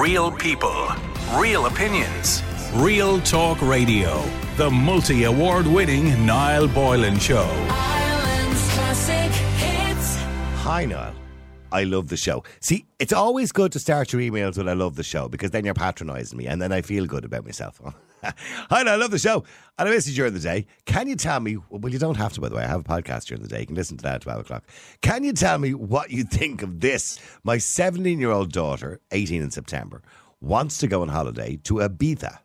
Real people, real opinions, real talk radio. The multi award winning Niall Boylan Show. Ireland's classic hits. Hi, Niall. I love the show. See, it's always good to start your emails with I love the show because then you're patronising me and then I feel good about myself. Hi, I love the show. And I miss you during the day. Can you tell me, well, you don't have to, by the way. I have a podcast during the day. You can listen to that at 12 o'clock. Can you tell me what you think of this? My 17 year old daughter, 18 in September, wants to go on holiday to Ibiza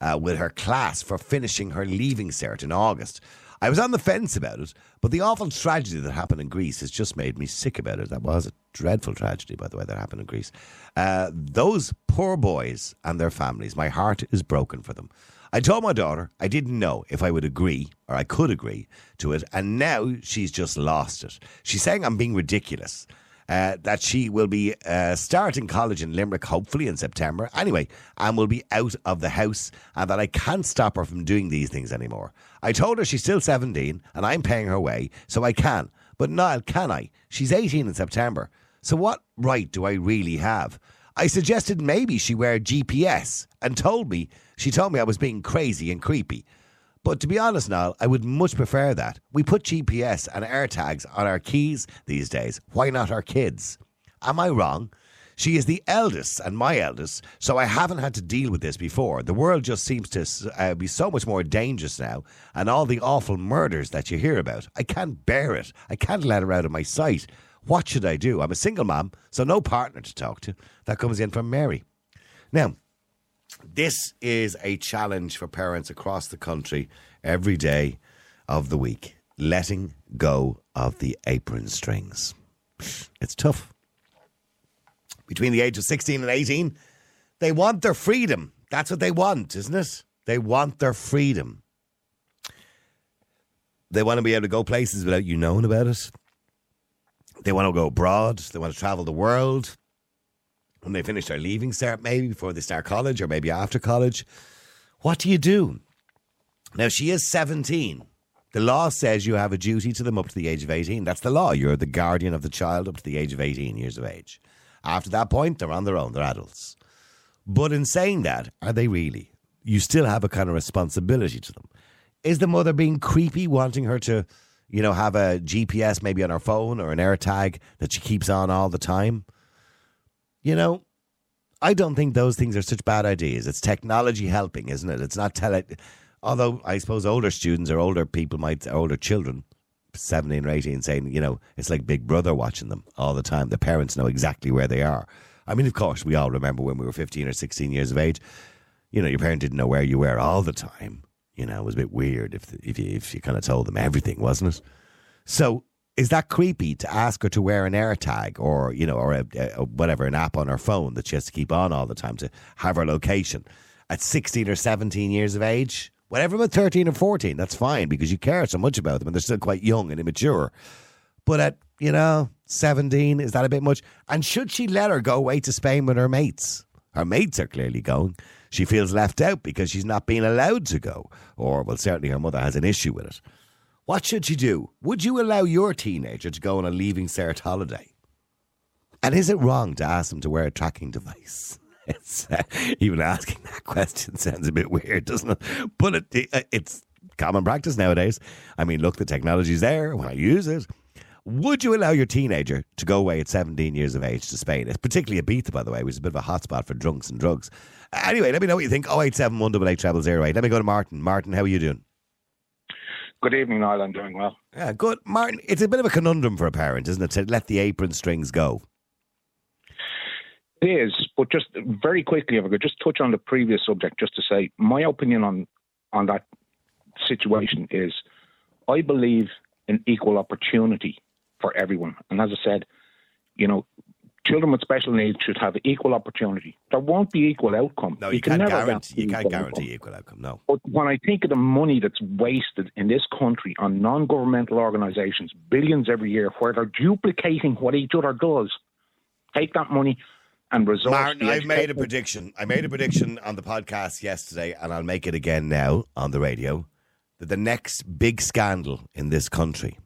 uh, with her class for finishing her leaving cert in August. I was on the fence about it, but the awful tragedy that happened in Greece has just made me sick about it. That was a dreadful tragedy, by the way, that happened in Greece. Uh, those poor boys and their families, my heart is broken for them. I told my daughter I didn't know if I would agree or I could agree to it, and now she's just lost it. She's saying I'm being ridiculous. Uh, that she will be uh, starting college in Limerick, hopefully in September. Anyway, and will be out of the house, and that I can't stop her from doing these things anymore. I told her she's still 17 and I'm paying her way, so I can. But Niall, can I? She's 18 in September. So what right do I really have? I suggested maybe she wear GPS and told me, she told me I was being crazy and creepy. But to be honest, Niall, I would much prefer that. We put GPS and AirTags on our keys these days. Why not our kids? Am I wrong? She is the eldest and my eldest, so I haven't had to deal with this before. The world just seems to uh, be so much more dangerous now, and all the awful murders that you hear about. I can't bear it. I can't let her out of my sight. What should I do? I'm a single mom, so no partner to talk to. That comes in from Mary. Now, this is a challenge for parents across the country every day of the week letting go of the apron strings. It's tough. Between the age of 16 and 18, they want their freedom. That's what they want, isn't it? They want their freedom. They want to be able to go places without you knowing about it. They want to go abroad. They want to travel the world when they finish their leaving cert, maybe before they start college or maybe after college. What do you do? Now, she is 17. The law says you have a duty to them up to the age of 18. That's the law. You're the guardian of the child up to the age of 18 years of age. After that point, they're on their own, they're adults. But in saying that, are they really? You still have a kind of responsibility to them. Is the mother being creepy, wanting her to, you know, have a GPS maybe on her phone or an AirTag that she keeps on all the time? You know, I don't think those things are such bad ideas. It's technology helping, isn't it? It's not tele. Although I suppose older students or older people might, older children, 17 or 18, saying, you know, it's like Big Brother watching them all the time. The parents know exactly where they are. I mean, of course, we all remember when we were 15 or 16 years of age, you know, your parent didn't know where you were all the time. You know, it was a bit weird if, if, you, if you kind of told them everything, wasn't it? So is that creepy to ask her to wear an AirTag or you know or a, a, whatever an app on her phone that she has to keep on all the time to have her location? At 16 or 17 years of age? Whatever about 13 or 14 that's fine because you care so much about them and they're still quite young and immature. But at you know 17 is that a bit much? And should she let her go away to Spain with her mates her mates are clearly going she feels left out because she's not being allowed to go or well certainly her mother has an issue with it what should she do? Would you allow your teenager to go on a leaving cert holiday? And is it wrong to ask them to wear a tracking device? It's, uh, even asking that question sounds a bit weird, doesn't it? But it, it, it's common practice nowadays. I mean, look, the technology's there when I use it. Would you allow your teenager to go away at 17 years of age to Spain? It's particularly Ibiza, by the way, which is a bit of a hotspot for drunks and drugs. Anyway, let me know what you think. 087 188 08. Let me go to Martin. Martin, how are you doing? Good evening, Niall. I'm doing well. Yeah, good. Martin, it's a bit of a conundrum for a parent, isn't it, to let the apron strings go? It is, but just very quickly, if I could just touch on the previous subject, just to say my opinion on on that situation is, I believe in equal opportunity for everyone, and as I said, you know, children with special needs should have equal opportunity. There won't be equal outcome. No, you, can can't never guarantee. You can't equal guarantee outcome. equal outcome. No. But when I think of the money that's wasted in this country on non-governmental organisations, billions every year, where they're duplicating what each other does, take that money and resource. Martin, I've made a prediction. I made a prediction on the podcast yesterday, and I'll make it again now on the radio. That the next big scandal in this country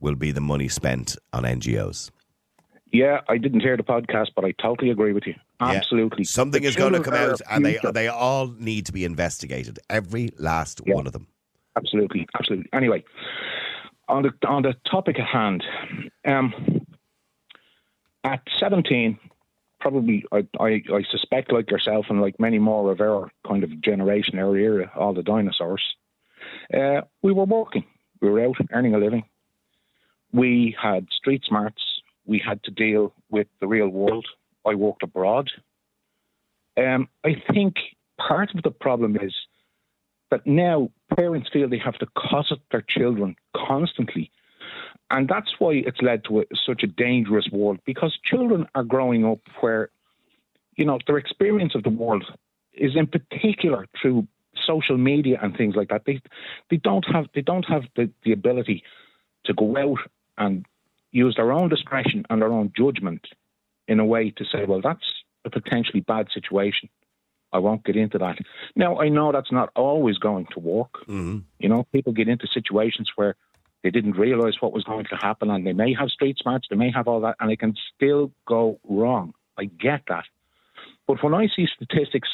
will be the money spent on NGOs. Yeah, I didn't hear the podcast, but I totally agree with you. Yeah. Absolutely. Something The is going to come out, and they they all need to be investigated. Every last Yeah. one of them. absolutely, absolutely. Anyway, on the on the topic at hand, um, at seventeen, probably I, I I suspect like yourself and like many more of our kind of generation, our era, all the dinosaurs, uh, we were working, we were out earning a living. We had street smarts. We had to deal with the real world. I walked abroad. Um, I think part of the problem is that now parents feel they have to cosset their children constantly. And that's why it's led to a, such a dangerous world because children are growing up where, you know, their experience of the world is in particular through social media and things like that. They they don't have they don't have the, the ability to go out and use their own discretion and their own judgment in a way to say, well, that's a potentially bad situation. I won't get into that. Now, I know that's not always going to work. hmm You know, people get into situations where they didn't realize what was going to happen and they may have street smarts, they may have all that, and it can still go wrong. I get that. But when I see statistics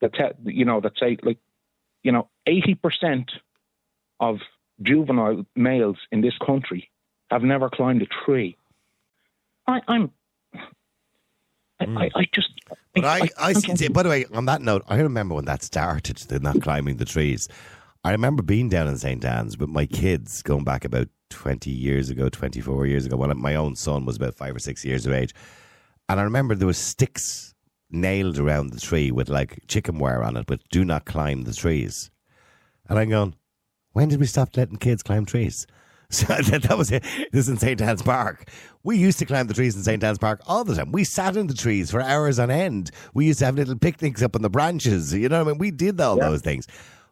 that, te- you know, that say, like, you know, 80% of juvenile males in this country have never climbed a tree, I, I'm. I, hmm. I, I just. But I, I, can't see, by the way, on that note, I remember when that started, the not climbing the trees. I remember being down in St. Anne's with my kids going back about 20 years ago, 24 years ago, when my own son was about five or six years of age. And I remember there was sticks nailed around the tree with like chicken wire on it, but do not climb the trees. And I'm going, when did we stop letting kids climb trees? So that, that was it. This is in St. Anne's Park. We used to climb the trees in St. Anne's Park all the time. We sat in the trees for hours on end. We used to have little picnics up on the branches. You know what I mean? We did all Yeah. those things.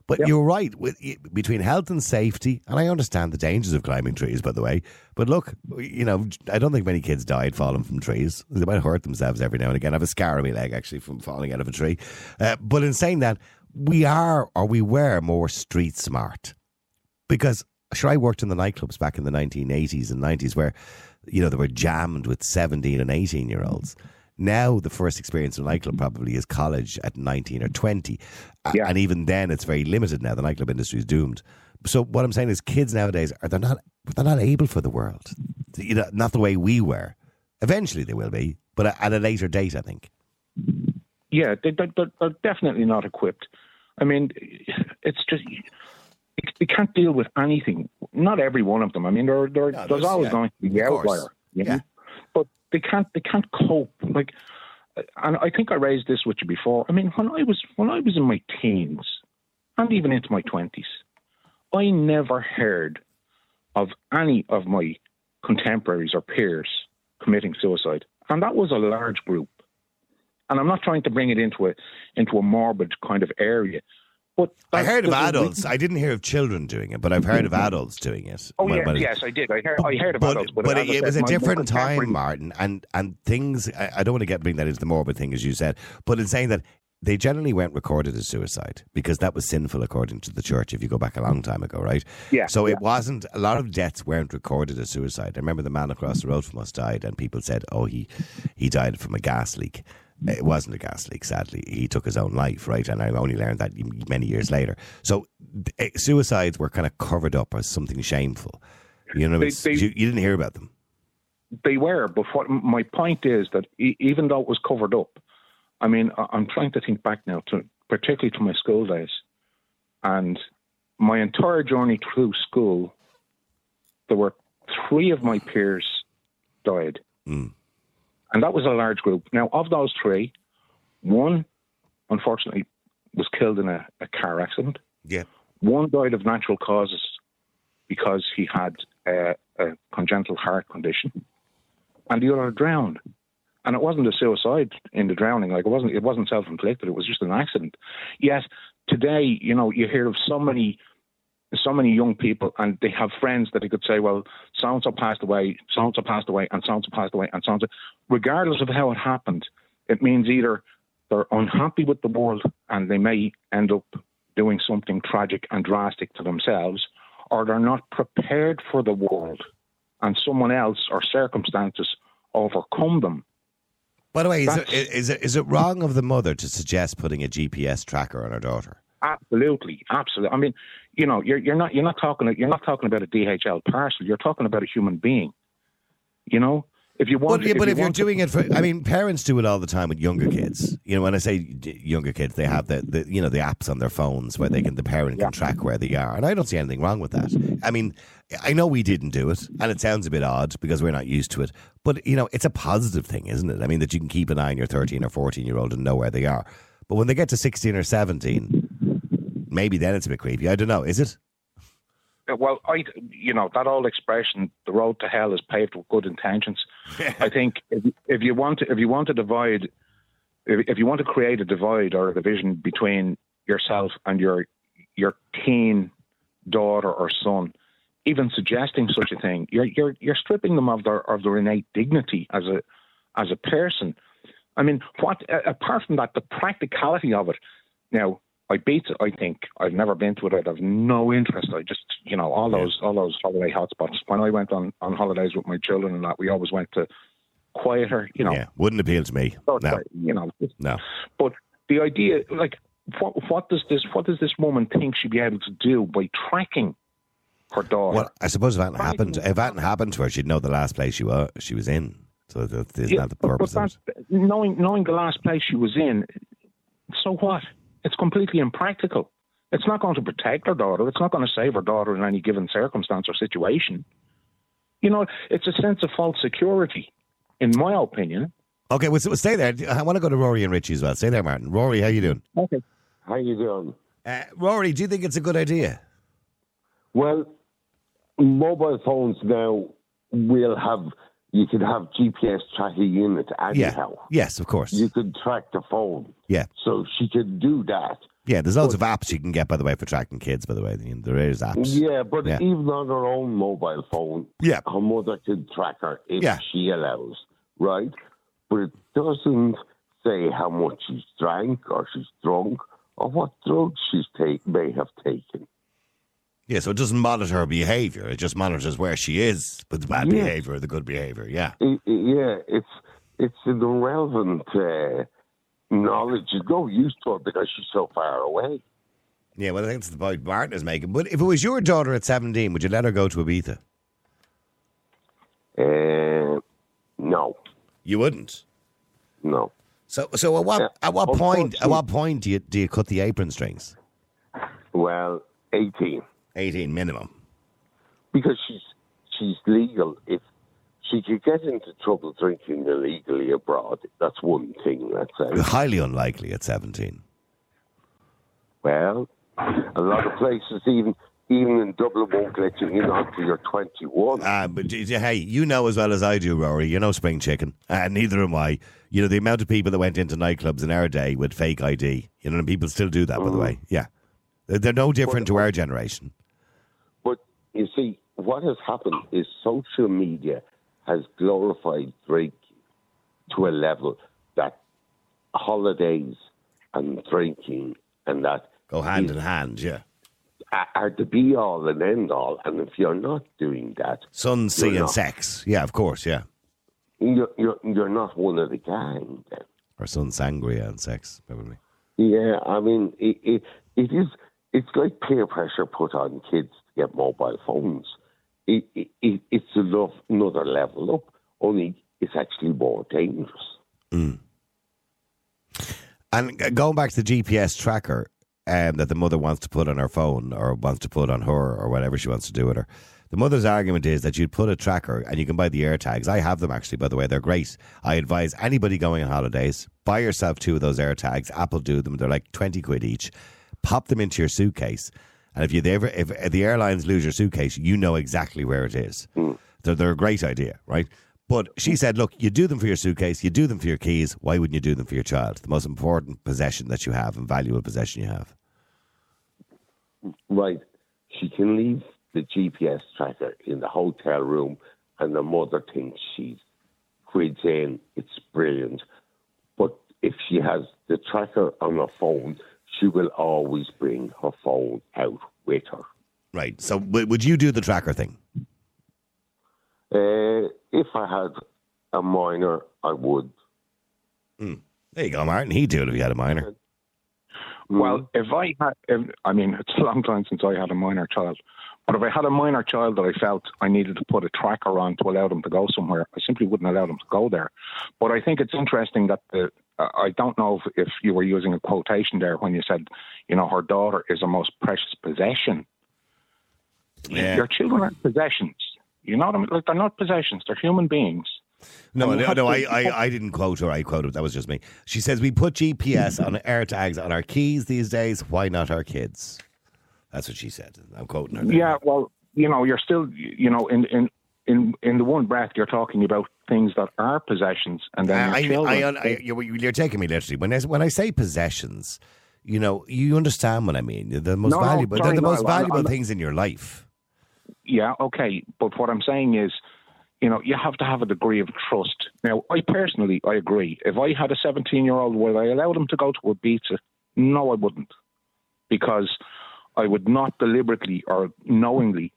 But Yeah. you're right. With, between health and safety, and I understand the dangers of climbing trees, by the way. But look, you know, I don't think many kids died falling from trees. They might hurt themselves every now and again. I have a scar on my leg actually from falling out of a tree. Uh, but in saying that, we are or we were more street smart because sure I worked in the nightclubs back in the 1980s and 90s where you know they were jammed with 17 and 18 year olds now the first experience in a nightclub probably is college at 19 or 20 Yeah. and even then it's very limited now. The nightclub industry is doomed. So what I'm saying is kids nowadays are they're not they're not able for the world. You know not the way we were. Eventually they will be but at a later date I think. Yeah, they, they, they're, they're definitely not equipped. I mean, it's just they can't deal with anything. Not every one of them. I mean, there, there, No, there's, there's- always yeah, going to be the outlier, you know? Yeah. but they can't they can't cope. Like, and I think I raised this with you before. I mean, when I was when I was in my teens and even into my twenties, I never heard of any of my contemporaries or peers committing suicide, and that was a large group. And I'm not trying to bring it into a into a morbid kind of area, but I heard of adults I didn't hear of children doing it but I've heard of adults doing it Oh yes, I did. I heard, I heard of but, adults, but, but, it, it was a different time, Martin, and and things. I, I don't want to get bring that into the morbid thing, as you said, but in saying that they generally weren't recorded as suicide because that was sinful according to the church. If you go back a long time ago, right? Yeah, So yeah. it wasn't. A lot of deaths weren't recorded as suicide. I remember the man across the road from us died, and people said, "Oh, he he died from a gas leak." It wasn't a gas leak, sadly. He took his own life, right? And I only learned that many years later. So eh, suicides were kind of covered up as something shameful. You know, They- they- you, you didn't hear about them. They were, but what my point is that even though it was covered up, I mean, I'm trying to think back now to particularly to my school days, and my entire journey through school, there were three of my peers died, Mm. And that was a large group. Now, of those three, one unfortunately was killed in a, a car accident. Yeah. One died of natural causes because he had uh, a congenital heart condition, and the other drowned. And it wasn't a suicide in the drowning; like it wasn't. It wasn't self-inflicted. It was just an accident. Yes, today, you know, you hear of so many, so many young people, and they have friends that they could say, "Well, so passed away, so passed away, and so passed away, and so and so." Regardless of how it happened, it means either they're unhappy with the world and they may end up doing something tragic and drastic to themselves, or they're not prepared for the world and someone else or circumstances overcome them By the way, is it, is it is it wrong of the mother to suggest putting a GPS tracker on her daughter? Absolutely, absolutely. I mean, you know, you're you're not you're not talking you're not talking about a DHL parcel. You're talking about a human being. You know, if you want, But, yeah, but you if you're to- doing it for, I mean, parents do it all the time with younger kids. You know, when I say younger kids, they have the, the you know the apps on their phones where they can the parent can track where they are, and I don't see anything wrong with that. I mean, I know we didn't do it, and it sounds a bit odd because we're not used to it. But you know, it's a positive thing, isn't it? I mean, that you can keep an eye on your 13 or 14 year old and know where they are. But when they get to 16 or 17, maybe then it's a bit creepy. I don't know. Is it? well, I, you know, that old expression, "the road to hell is paved with good intentions." I think if, if you want to, if you want to divide, if, if you want to create a divide or a division between yourself and your your teen daughter or son, even suggesting such a thing, you're you're you're stripping them of their of their innate dignity as a as a person. I mean, what apart from that, the practicality of it. Now, I beat. I think I've never been to it. I'd have no interest. I just, you know, all those all those holiday hotspots. When I went on on holidays with my children and that, we always went to quieter, you know, Yeah, wouldn't appeal to me. No, you know. no. But the idea, like, what what does this what does this woman think she'd be able to do by tracking her daughter? Well, I suppose if that happened, if that happened to her, she'd know the last place she was she was in. So that isn't Yeah, that the purpose but knowing knowing the last place she was in, so what? It's completely impractical. It's not going to protect her daughter. It's not going to save her daughter in any given circumstance or situation. You know, it's a sense of false security, in my opinion. Okay, well, so stay there. I want to go to Rory and Richie as well. Stay there, Martin. Rory, how you doing? Okay. How you doing? Uh, Rory, do you think it's a good idea? Well, mobile phones now will have you could have GPS tracking in it anyhow. Yes, of course. You could track the phone. Yeah. So she can do that. Yeah, there's loads of apps you can get, by the way, for tracking kids, by the way. There is apps. Yeah, but Yeah. even on her own mobile phone, Yeah. her mother could track her if Yeah. she allows, right? But it doesn't say how much she's drank or she's drunk or what drugs she's take, may have taken. Yeah, so it doesn't monitor her behaviour. It just monitors where she is with the bad Yes. behaviour or the good behaviour. Yeah. Yeah, it's it's an irrelevant uh, knowledge. There's no use to it because she's so far away. Yeah, well, I think it's the point Martin is making. But if it was your daughter at 17, would you let her go to Ibiza? Uh, no, You wouldn't. no. So, so at what Yeah. at what point at what point do you do you cut the apron strings? Well, eighteen Eighteen minimum. because she's she's legal. If she could get into trouble drinking illegally abroad, that's one thing. Let's say. Highly unlikely at seventeen. Well, a lot of places, even even in Dublin, won't let you in until you're twenty-one. Uh, but hey, you know as well as I do, Rory. you know spring chicken, and neither am I. You know the amount of people that went into nightclubs in our day with fake ID. You know, and people still do that. By the way, yeah, they're, no different to our generation. But you see, what has happened is social media has glorified drink to a level that holidays and drinking and that Go hand is- in hand. Yeah, are- are the be all and end all. And if you're not doing that, sun, sea, and not. sex. Yeah, of course. Yeah, you're, you're, you're not one of the gang then. or sun, sangria, and sex. Probably. Yeah, I mean, it, it, it is. It's like peer pressure put on kids to get mobile phones. It, it, it, it's enough, another level up. Only it's actually more dangerous. And going back to the GPS tracker um, that the mother wants to put on her phone or wants to put on her or whatever she wants to do with her, the mother's argument is that you'd put a tracker and you can buy the air tags. I have them actually, by the way. They're great. I advise anybody going on holidays, buy yourself two of those air tags. Apple do them. They're like 20 quid each. Pop them into your suitcase. And if you ever, if the airlines lose your suitcase, you know exactly where it is. Hmm. They're, they're a great idea, right? But she said, look, you do them for your suitcase, you do them for your keys. Why wouldn't you do them for your child? The most important possession that you have and valuable possession you have. Right. She can leave the GPS tracker in the hotel room, and the mother thinks she's quids in. It's brilliant. But if she has the tracker on her phone, she will always bring her phone out with her. Right. So w- would you do the tracker thing? Uh, if I had a minor, I would. There you go, Martin. He'd do it if he had a minor. Well, if I had, if, I mean, it's a long time since I had a minor child, but if I had a minor child that I felt I needed to put a tracker on to allow them to go somewhere, I simply wouldn't allow them to go there. But I think it's interesting that the, I don't know if, if you were using a quotation there when you said, you know, her daughter is a most precious possession. Yeah. Your children aren't possessions. You know what I mean? Like they're not possessions; they're human beings. No, no, no I, I, I didn't quote her. I quoted. That was just me. She says we put GPS on air tags on our keys these days. Why not our kids? That's what she said. I'm quoting her. there. Yeah, well, you know, you're still, you know, in in in in the one breath, you're talking about things that are possessions, and then I, your I. I, you're, taking me literally. When I, when I say possessions, you know, you understand what I mean. The most No, no, valuable. sorry, they're the most I'm- valuable I'm- things in your life. yeah, okay, but what I'm saying is, you know, you have to have a degree of trust. Now, I personally, I agree. If I had a 17 year old, would I allow them to go to Ibiza? No, I wouldn't, because I would not deliberately or knowingly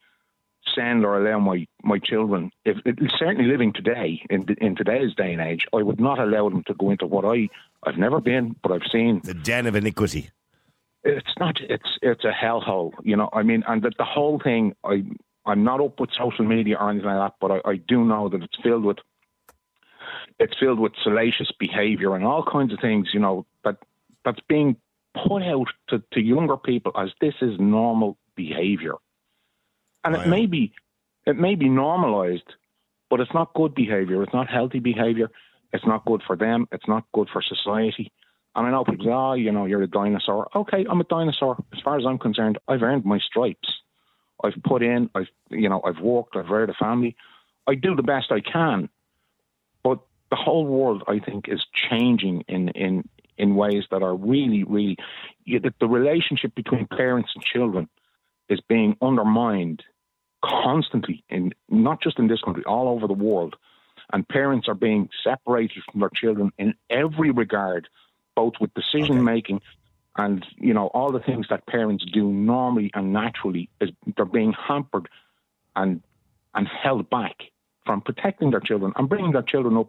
send or allow my, my children, if certainly living today in in today's day and age, I would not allow them to go into what I I've never been, but I've seen. The den of iniquity. It's not. It's it's a hellhole. You know. I mean, and the, the whole thing. I I'm not up with social media or anything like that, but I, I do know that it's filled with it's filled with salacious behaviour and all kinds of things. You know that that's being put out to, to younger people as this is normal behaviour, and Wow. it may be it may be normalised, but it's not good behaviour. It's not healthy behaviour. It's not good for them. It's not good for society. And I know people say, oh, you know, you're a dinosaur. Okay, I'm a dinosaur. As far as I'm concerned, I've earned my stripes. I've put in, I've, you know, I've worked, I've reared a family. I do the best I can. But the whole world, I think, is changing in, in, in ways that are really, really, the relationship between parents and children is being undermined constantly in not just in this country, all over the world. And parents are being separated from their children in every regard, both with decision making and you know all the things that parents do normally and naturally is they're being hampered and and held back from protecting their children and bringing their children up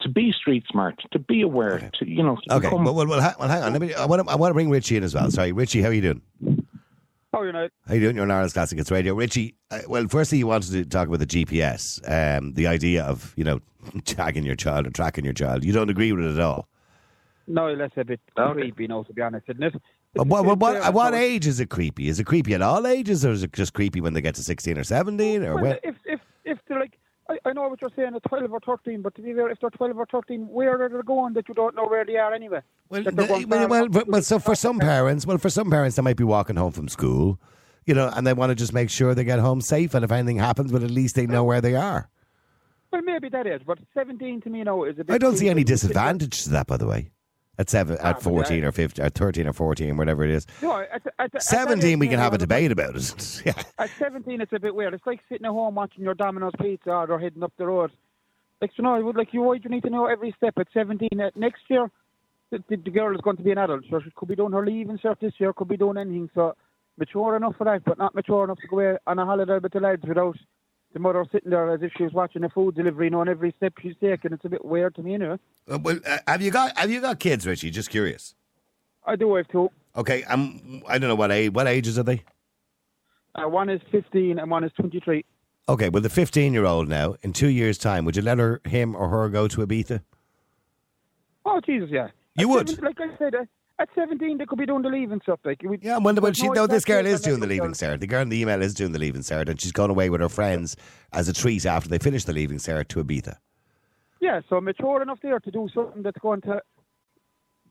to be street smart, to be aware, to you know, to Okay. become Well, well, well, hang on. Let me. I want to. I want to bring Richie in as well. Sorry, Richie. How are you doing? Oh, you know, How you doing? You're on Ireland's Classic Hits Radio. Richie, uh, well, firstly, you wanted to talk about the GPS, um, the idea of, you know, tagging your child or tracking your child. You don't agree with it at all. no, that's a bit creepy, now, to be honest, isn't it? But what, what, what, at what age is it creepy? Is it creepy at all ages, or is it just creepy when they get to 16 or 17? Or Well, when? if if if they're like, I, I know what you're saying, at twelve or thirteen, but to be fair, if they're twelve or thirteen, where are they going that you don't know where they are anyway? Well, the- well, well, well, so for some parents, well, for some parents, they might be walking home from school, you know, and they want to just make sure they get home safe, and if anything happens, but at least they know where they are. Well, maybe that is, but seventeen to me now is a bit. I don't see any disadvantage to that, by the way. At seven, at fourteen or fifteen, or thirteen or fourteen, whatever it is. No, at, at, at Seventeen, age, we can have a debate about it. yeah. At 17, it's a bit weird. It's like sitting at home watching your Domino's pizza or heading up the road. Like, you know, I would like you. Why do you need to know every step at 17? Uh, next year, the, the, the girl is going to be an adult, so she could be doing her leaving cert this year, could be doing anything. So mature enough for that, but not mature enough to go away on a holiday with the lads without the mother sitting there as if she was watching a food delivery, knowing every step she's taking. It's a bit weird to me, you know. Uh, well, uh, have you got have you got kids, Richie? Just curious. I do have two. Okay, um, I don't know what age. What ages are they? Uh, one is 15 and one is 23. Okay, well, the fifteen-year-old now, in two years' time, would you let her, him, or her go to Ibiza? Oh, Jesus, yeah. You At would? like I said, uh, at 17, they could be doing the leaving stuff. Like, we- Yeah, well, well there's she, no this girl is doing the leaving cert. The girl in the email is doing the leaving cert, and she's gone away with her friends as a treat after they finish the leaving cert to Ibiza. Yeah, so mature enough there to do something that's going to,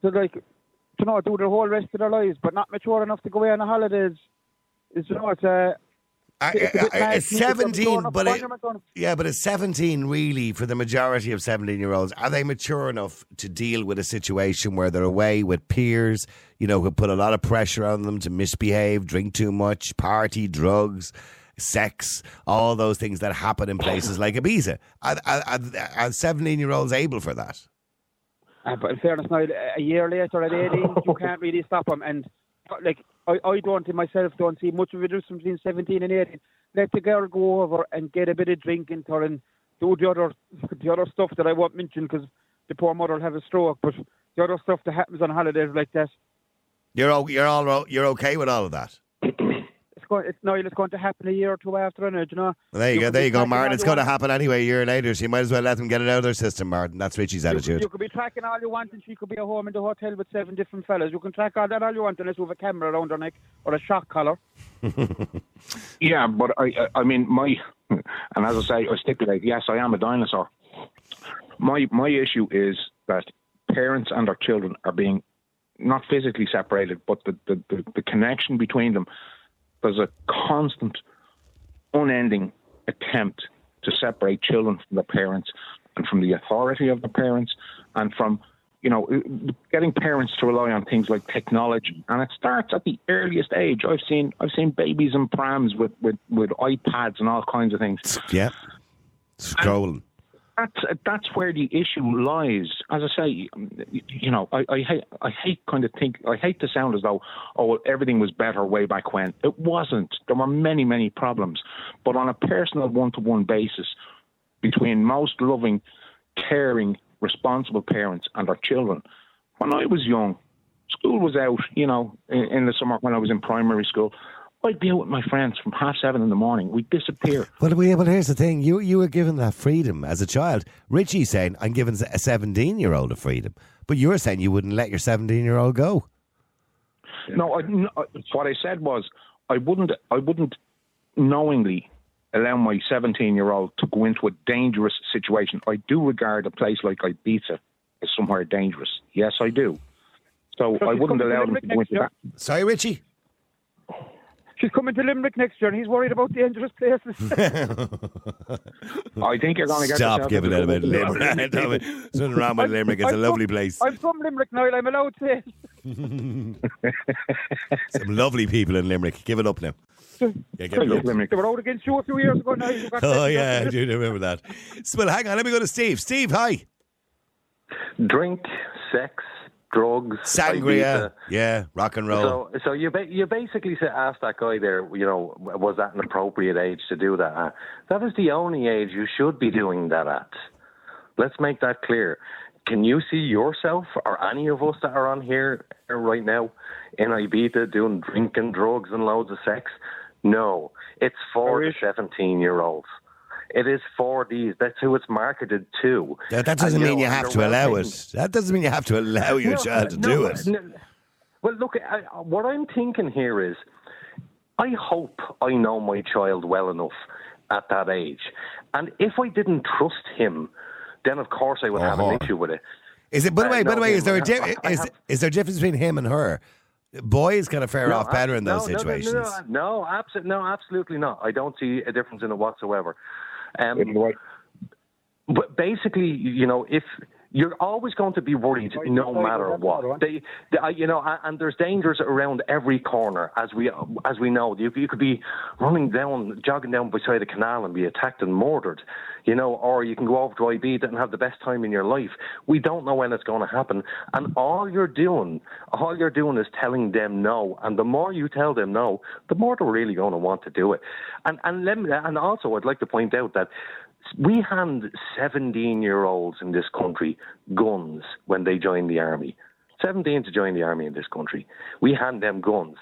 to like, to not do the whole rest of their lives, but not mature enough to go away on the holidays. Is you know, it's uh, I, it's I- I- mad. it's People don't 17, but it, yeah, but it's 17 really for the majority of 17 year olds. Are they mature enough to deal with a situation where they're away with peers, you know, who put a lot of pressure on them to misbehave, drink too much, party, drugs, sex, all those things that happen in places like Ibiza? Are, are, are 17 year olds able for that? Uh, but in fairness, now a year later at 18, you can't really stop them. And like, I, I don't myself don't see much of a difference between 17 and 18. Let the girl go over and get a bit of drink into her and do the other the other stuff that I won't mention because the poor mother will have a stroke. But the other stuff that happens on holidays like that, You're you're all you're okay with all of that. It's going, it's Niall, it's going to happen a year or two after, and you know. Well, there you, go. There you go, Martin. It's going to happen anyway a year later, so you might as well let them get it out of their system, Martin. That's Richie's You, attitude. you could be tracking all you want, and she could be at home in the hotel with seven different fellas. You can track all that all you want, unless you have a camera around her neck or a shock collar. Yeah, but I, I, I mean, my, and as I say, I stipulate, yes, I am a dinosaur. My, my issue is that parents and their children are being not physically separated, but the, the, the, the connection between them. There's a constant, unending attempt to separate children from their parents and from the authority of the parents and from you know getting parents to rely on things like technology and it starts at the earliest age i've seen i've seen babies in prams with with with ipads and all kinds of things Yeah. Scrolling. That's that's where the issue lies. As I say, you know, I, I hate I hate kind of think I hate to sound as though oh everything was better way back when. It wasn't. There were many many problems, but on a personal one to one basis between most loving, caring, responsible parents and their children. When I was young, school was out. You know, in, in the summer when I was in primary school. I'd be out with my friends from half seven in the morning. We'd disappear. Well, we, well, here's the thing. You you were given that freedom as a child. Richie's saying, I'm giving a 17 year old a freedom. But you're saying you wouldn't let your 17 year old go. No, I, no, what I said was I wouldn't. I wouldn't knowingly allow my 17 year old to go into a dangerous situation. I do regard a place like Ibiza as somewhere dangerous. Yes, I do. So So I wouldn't allow them to go into that. Sorry, Richie. She's coming to Limerick next year, and he's worried about dangerous places. I think you're going to get Stop giving into out about. Limerick. There's nothing wrong with Limerick. It's a I'm lovely from- place. I'm from Limerick, Niall. I'm allowed to. Some lovely people in Limerick. Give it up now. Yeah, give it up. Limerick. They were out against you a few years ago. Now you got Oh, yeah, I do remember that. Well, hang on. Let me go to Steve. Steve, hi. drink, sex, drugs, Sangria. Ibiza. Yeah, rock and roll. So, so you ba- you basically say, ask that guy there, you know, was that an appropriate age to do that? at? That is the only age you should be doing that at. Let's make that clear. Can you see yourself or any of us that are on here right now in Ibiza doing drinking, drugs, and loads of sex? No, it's for the 17 year olds. It is for these. That's who it's marketed to. That, that doesn't And, mean know, you have to allow it. That doesn't mean you have to allow your No, child to no, do it. no. Well, look, I, what I'm thinking here is, I hope I know my child well enough at that age, and if I didn't trust him, then of course I would have Uh-huh. an issue with it. Is it? By the Uh, way, by no, the way, is there a di- have- is have- is there a difference between him and her? Boys kind of fare off better in those no, no, situations. No, no, no, absolutely, no, absolutely not. I don't see a difference in it whatsoever. Um, But basically, you know, if you're always going to be worried, no matter what. They, they, uh, you know, and- there's dangers around every corner, as we uh, as we know. You, you could be running down, jogging down beside a canal and be attacked and murdered, you know, or you can go over to Ibiza and have the best time in your life. We don't know when it's going to happen, and all you're doing, all you're doing is telling them no. And the more you tell them no, the more they're really going to want to do it. And and let me, and also, I'd like to point out that we hand 17 year olds in this country guns when they join the army. 17 to join the army in this country. We hand them guns.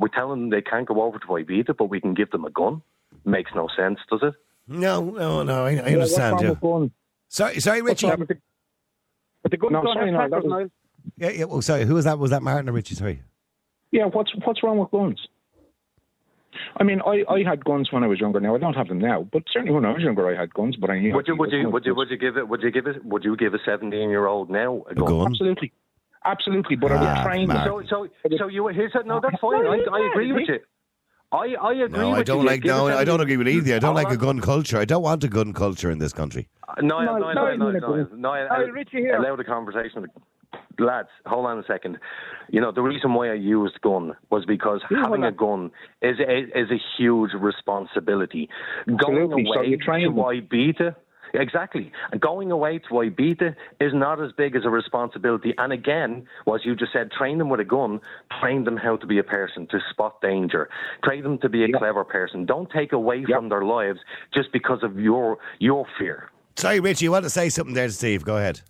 We're telling them they can't go over to Ibiza, but we can give them a gun. Makes no sense, does it? No, no, no. I, I Yeah, what's understand. wrong Yeah. with? Sorry, sorry, Richie. wrong with the- But the guns No, don't sorry, no, was- Yeah, yeah. Oh, sorry. Who was that? Was that Martin or Richie? Sorry. Yeah, what's what's wrong with guns? I mean, I, I had guns when I was younger. Now I don't have them now, but certainly when I was younger, I had guns. But I knew. Would you, would you, would you, would you give it? Would you give it? Would you give a 17 year old now a A gun? gun? Absolutely, absolutely. But I Ah, was trained. Mark. So, so, so you here's a, no, that's fine. I, I agree with you. I, I agree No, with I don't you. like. Give a No, I don't agree with either. I don't Hold like a gun culture. I don't want a gun culture in this country. No, no, No, no, no, no, no, no, no, no. no. I- Hi, I- Richie here. Allow the conversation. Lads, hold on a second. You know, the reason why I used gun was because having a gun is a, is a huge responsibility. Going Absolutely. So away you to train them. Ibiza, exactly. And going away to Ibiza is not as big as a responsibility. And again, what you just said, train them with a gun, train them how to be a person, to spot danger, train them to be a clever person. Don't take away from their lives just because of your your fear. Sorry, Richie. You want to say something there to Steve? Go ahead.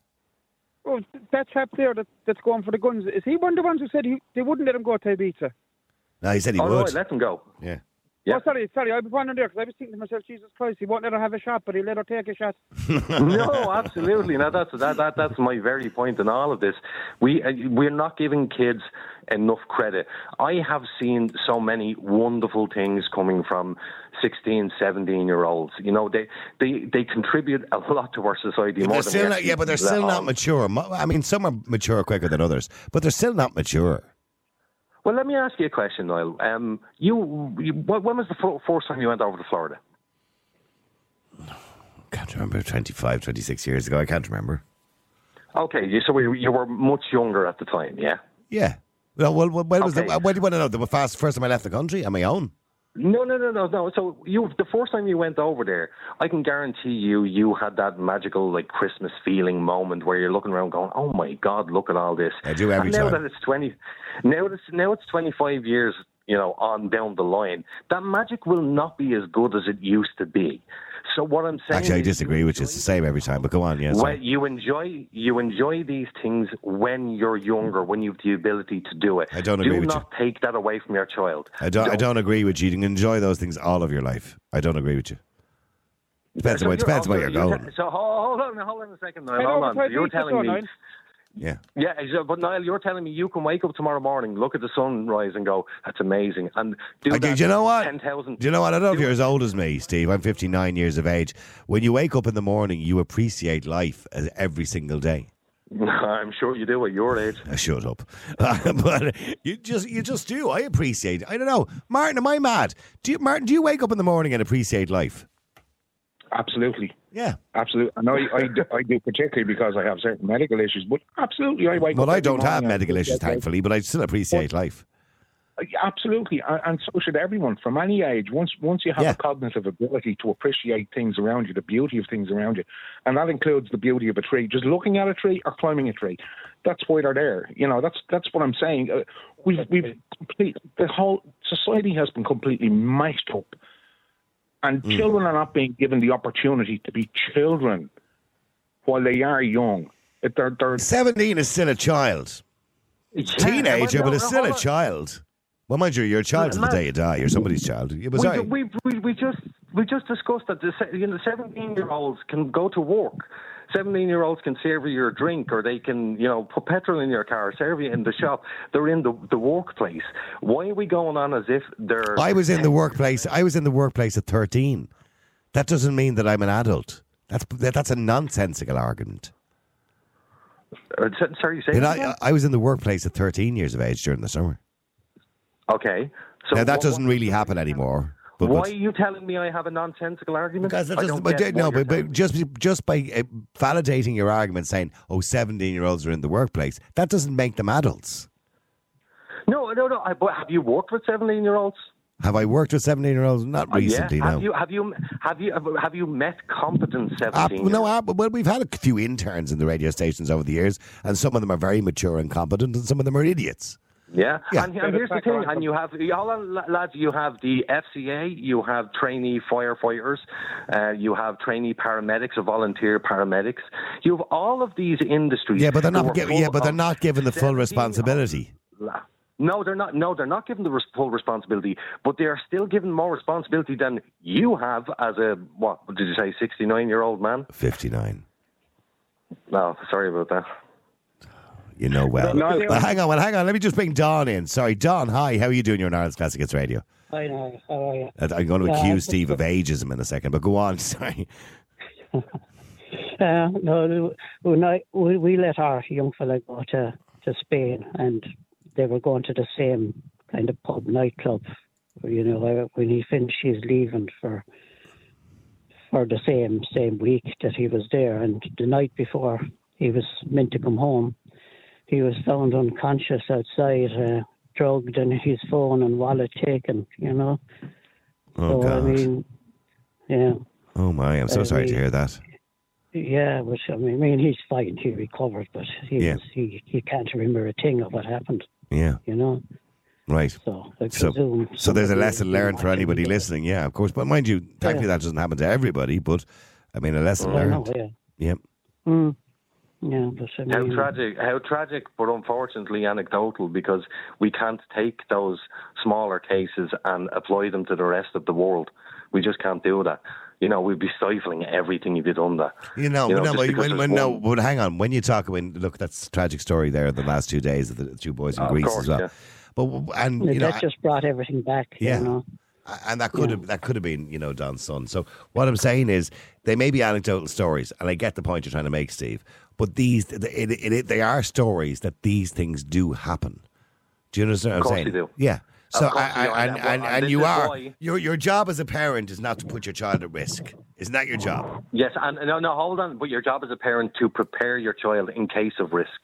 Oh, that chap there that, that's going for the guns, is he one of the ones who said he, they wouldn't let him go to Ibiza? No, he said he Oh, no, would. let them go. yeah. Yeah. Oh, sorry, sorry, I was wondering there because I was thinking to myself, Jesus Christ, he won't let her have a shot, but he'll let her take a shot. no, absolutely. Now that's that, that that's my very point in all of this. We uh, we're not giving kids enough credit. I have seen so many wonderful things coming from 16, 17 year olds. You know, they they they contribute a lot to our society But more they're than still not, yeah, but they're still not on. mature. I mean, some are mature quicker than others, but they're still not mature. Well, let me ask you a question, Niall. Um, you, you when when was the first time you went over to Florida? Can't remember, 25, 26 years ago. I can't remember. Okay, so we, you were much younger at the time, yeah. Yeah. Well, well, well, when was the, when do you want to know? The fast, first time I left the country on my own. No, no, no, no, no. So you, the first time you went over there, I can guarantee you, you had that magical like Christmas feeling moment where you're looking around, going, "Oh my God, look at all this." I do every and now time. that it's twenty, now it's now it's twenty five years, you know, on down the line. That magic will not be as good as it used to be. So what I'm saying, Actually, I disagree which is the same every time, but go on. Yeah, well, you enjoy you enjoy these things when you're younger, when you've the ability to do it. I don't do agree with not take that away from your child. I don't, I don't agree with you. You can enjoy those things all of your life. I don't agree with you. Depends, So on, where- you're depends also- where you're you're going. te- so hold hold on, hold on a second. Niall, Hey, hold on. So you're telling me, Niall. Yeah. yeah, but Niall, you're telling me you can wake up tomorrow morning, look at the sunrise, and go, "That's amazing," and do I, that. do you know what? Ten thousand. Do you know what? I don't know if you're as old as me, Steve. I'm 59 years of age. When you wake up in the morning, you appreciate life as every single day. I'm sure you do at your age. Uh, shut up. but you just you just do. I appreciate. I don't know, Martin. Am I mad? Do you, Martin? Do you wake up in the morning and appreciate life? Absolutely. Yeah. Absolutely. And I, I, do, I do particularly because I have certain medical issues, but absolutely I wake Well, up I don't have medical issues, thankfully, but I still appreciate life. Uh, Absolutely, and, and so should everyone from any age. Once once you have Yeah. a cognitive ability to appreciate things around you, the beauty of things around you, and that includes the beauty of a tree. Just looking at a tree or climbing a tree, that's why they're there. You know, that's that's what I'm saying. Uh, we've we've complete the whole society has been completely mashed up, and Hmm. children are not being given the opportunity to be children while they are young. If They're they're 17 is still a child. Teenager, but it's still a child. Well, mind you, you're a child till the day you die. You're somebody's child. Yeah, but We, we, we, we just we just discussed that the you know, 17 year olds can go to work. 17 year olds can serve you your drink or they can, you know, put petrol in your car, serve you in the shop. They're in the, the workplace. Why are we going on as if they're. I was in the workplace. I was in the workplace at 13. That doesn't mean that I'm an adult. That's that, that's a nonsensical argument. Uh, sorry, say You know. I, I was in the workplace at 13 years of age during the summer. Okay. So now that what- doesn't really happen anymore. But, Why are you telling me I have a nonsensical argument? Because that doesn't, but, no, but, but just just by uh, validating your argument, saying, "Oh, 17 year olds are in the workplace," that doesn't make them adults. No, no, no. I, but have you worked with 17 year olds? Have I worked with 17 year olds? Not recently, Uh, yeah. Have no. you have you have you have you met competent Uh, 17? no, uh, well, we've had a few interns in the radio stations over the years, and some of them are very mature and competent, and some of them are idiots. Yeah, Yeah. and, and here's the thing, and you have hold on, la- lads. You have the FCA, you have trainee firefighters, uh, you have trainee paramedics, or volunteer paramedics. You have all of these industries. Yeah, but they're not. are Given, yeah, but they're not given the full responsibility. La- No, they're not. No, they're not given the full responsibility, but they are still given more responsibility than you have as a what did you say, sixty-nine-year-old man? 59. No, sorry about that. You know well. No. Well, hang on, well, hang on. Let me just bring Don in. Sorry, Don. Hi, how are you doing? You're on Ireland's Classic Hits Radio. I know. How are you? Uh, I'm going to Yeah, accuse I- Steve of ageism in a second, but go on. Sorry. Uh, no, when I, we, we let our young fella go to, to Spain, and they were going to the same kind of pub nightclub. You know, uh, when he finished his leaving for for the same same week that he was there, and the night before he was meant to come home, he was found unconscious outside, uh, drugged, and his phone and wallet taken. You know, Oh, so I mean, yeah. oh, my. I'm so uh, sorry to hear that. Yeah, but I mean, I mean, he's fine. He recovered, but he Yeah. was, he he can't remember a thing of what happened. Yeah, You know, right. so So, so there's a lesson learned for anybody listening. Yeah, of course. But mind you, thankfully that doesn't happen to everybody. But I mean, a lesson know, learned. yeah. Yep. Mm. Yeah, but I How tragic, how tragic, but unfortunately anecdotal because we can't take those smaller cases and apply them to the rest of the world. We just can't do that. You know, we'd be stifling everything if you done that. You know, You know, no, but, when, when, no, but hang on. When you talk, when look, that's a tragic story there. The last two days of the two boys in Of Greece course, as well. yeah. But w- and you know, that just brought everything back. Yeah. You know? and that could have that could have been you know Don's son. So what I'm saying is they may be anecdotal stories, and I get the point you're trying to make, Steve. But these it, it, it, they are stories that these things do happen. Do you understand what I'm Of course saying? they do. Yeah. So Of I, I, and- and, and, and and you are why- your your job as a parent is not to put your child at risk. Isn't that your job? Yes, and no, no, hold on. But your job as a parent to prepare your child in case of risk.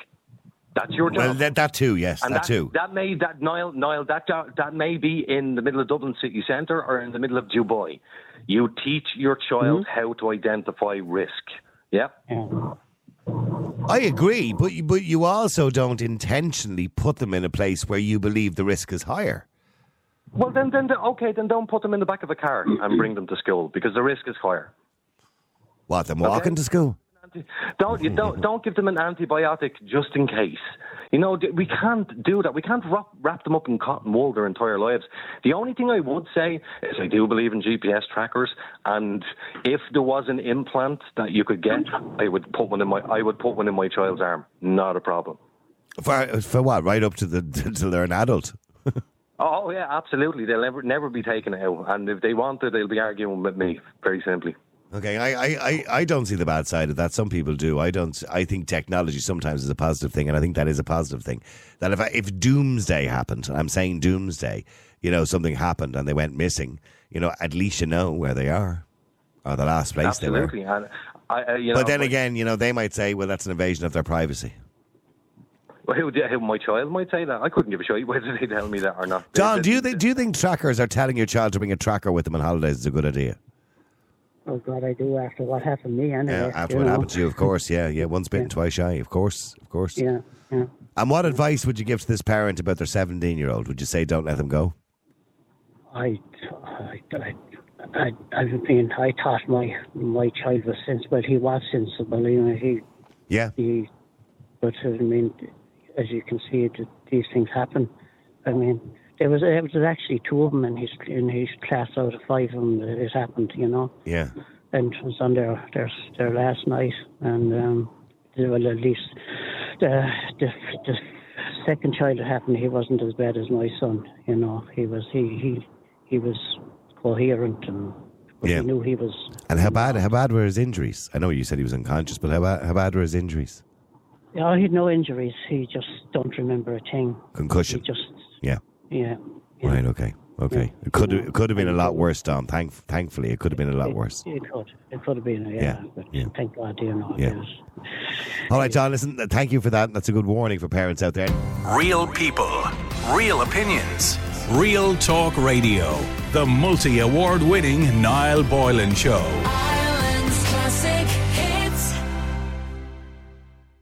That's your job. Well, that, that too. Yes, and that, too. That may that Niall Niall that that may be in the middle of Dublin city centre or in the middle of Dubai. You teach your child Mm-hmm. how to identify risk. Yeah. Yeah. I agree, but you, but you also don't intentionally put them in a place where you believe the risk is higher. Well, then, then, okay, then don't put them in the back of a car and bring them to school because the risk is higher. What them walking to school? Don't you don't don't give them an antibiotic just in case. You know we can't do that. We can't wrap, wrap them up in cotton wool their entire lives. The only thing I would say is I do believe in GPS trackers, and if there was an implant that you could get, I would put one in my I would put one in my child's arm. Not a problem. For for what? Right up to the till they're an adult. Oh yeah, absolutely. They'll never never be taken out, and if they want it, they'll be arguing with me. Very simply. Okay, I, I, I, don't see the bad side of that. Some people do. I don't. I think technology sometimes is a positive thing, and I think that is a positive thing. That if I, if doomsday happened, I'm saying doomsday, you know, something happened and they went missing, you know, at least you know where they are, or the last place they were. Absolutely, I, I you know, But then again, you know, they might say, well, that's an invasion of their privacy. Well, who, who my child might say that. I couldn't give a shit whether they tell me that or not. John, do you think do you think trackers are telling your child to bring a tracker with them on holidays is a good idea? Oh God, I do after what happened to me. Anyway, Yeah, after what know. happened to you, of course. Yeah, yeah. Once bitten, twice shy. Of course, of course. Yeah, yeah. And what advice would you give to this parent about their 17 year old? Would you say don't let them go? I, I, I, I, I mean, I taught my my child was sensible. He was sensible. You know, he, Yeah. he, but I mean, as you can see, these things happen. I mean, there was there was actually two of them in his in his class out of five of them that it happened. You know, Yeah. and it was on their their their last night, and um, well, at least the the the second child that happened, he wasn't as bad as my son. You know, he was he he he was coherent and Yeah. he knew he was. And how bad how bad were his injuries? I know you said he was unconscious, but how bad, how bad were his injuries? Yeah, he had no injuries. He just don't remember a thing. Concussion. He just Yeah. Yeah. yeah. Right. Okay. Okay. It could have, it could have been a lot worse, Don. Thank, thankfully, it could have been a lot worse. It could. It could have been. Yeah. Yeah, But yeah. thank God, you know. Yeah. It All right, John. Listen. Thank you for that. That's a good warning for parents out there. Real people, real opinions, real talk radio. The multi award winning Niall Boylan Show.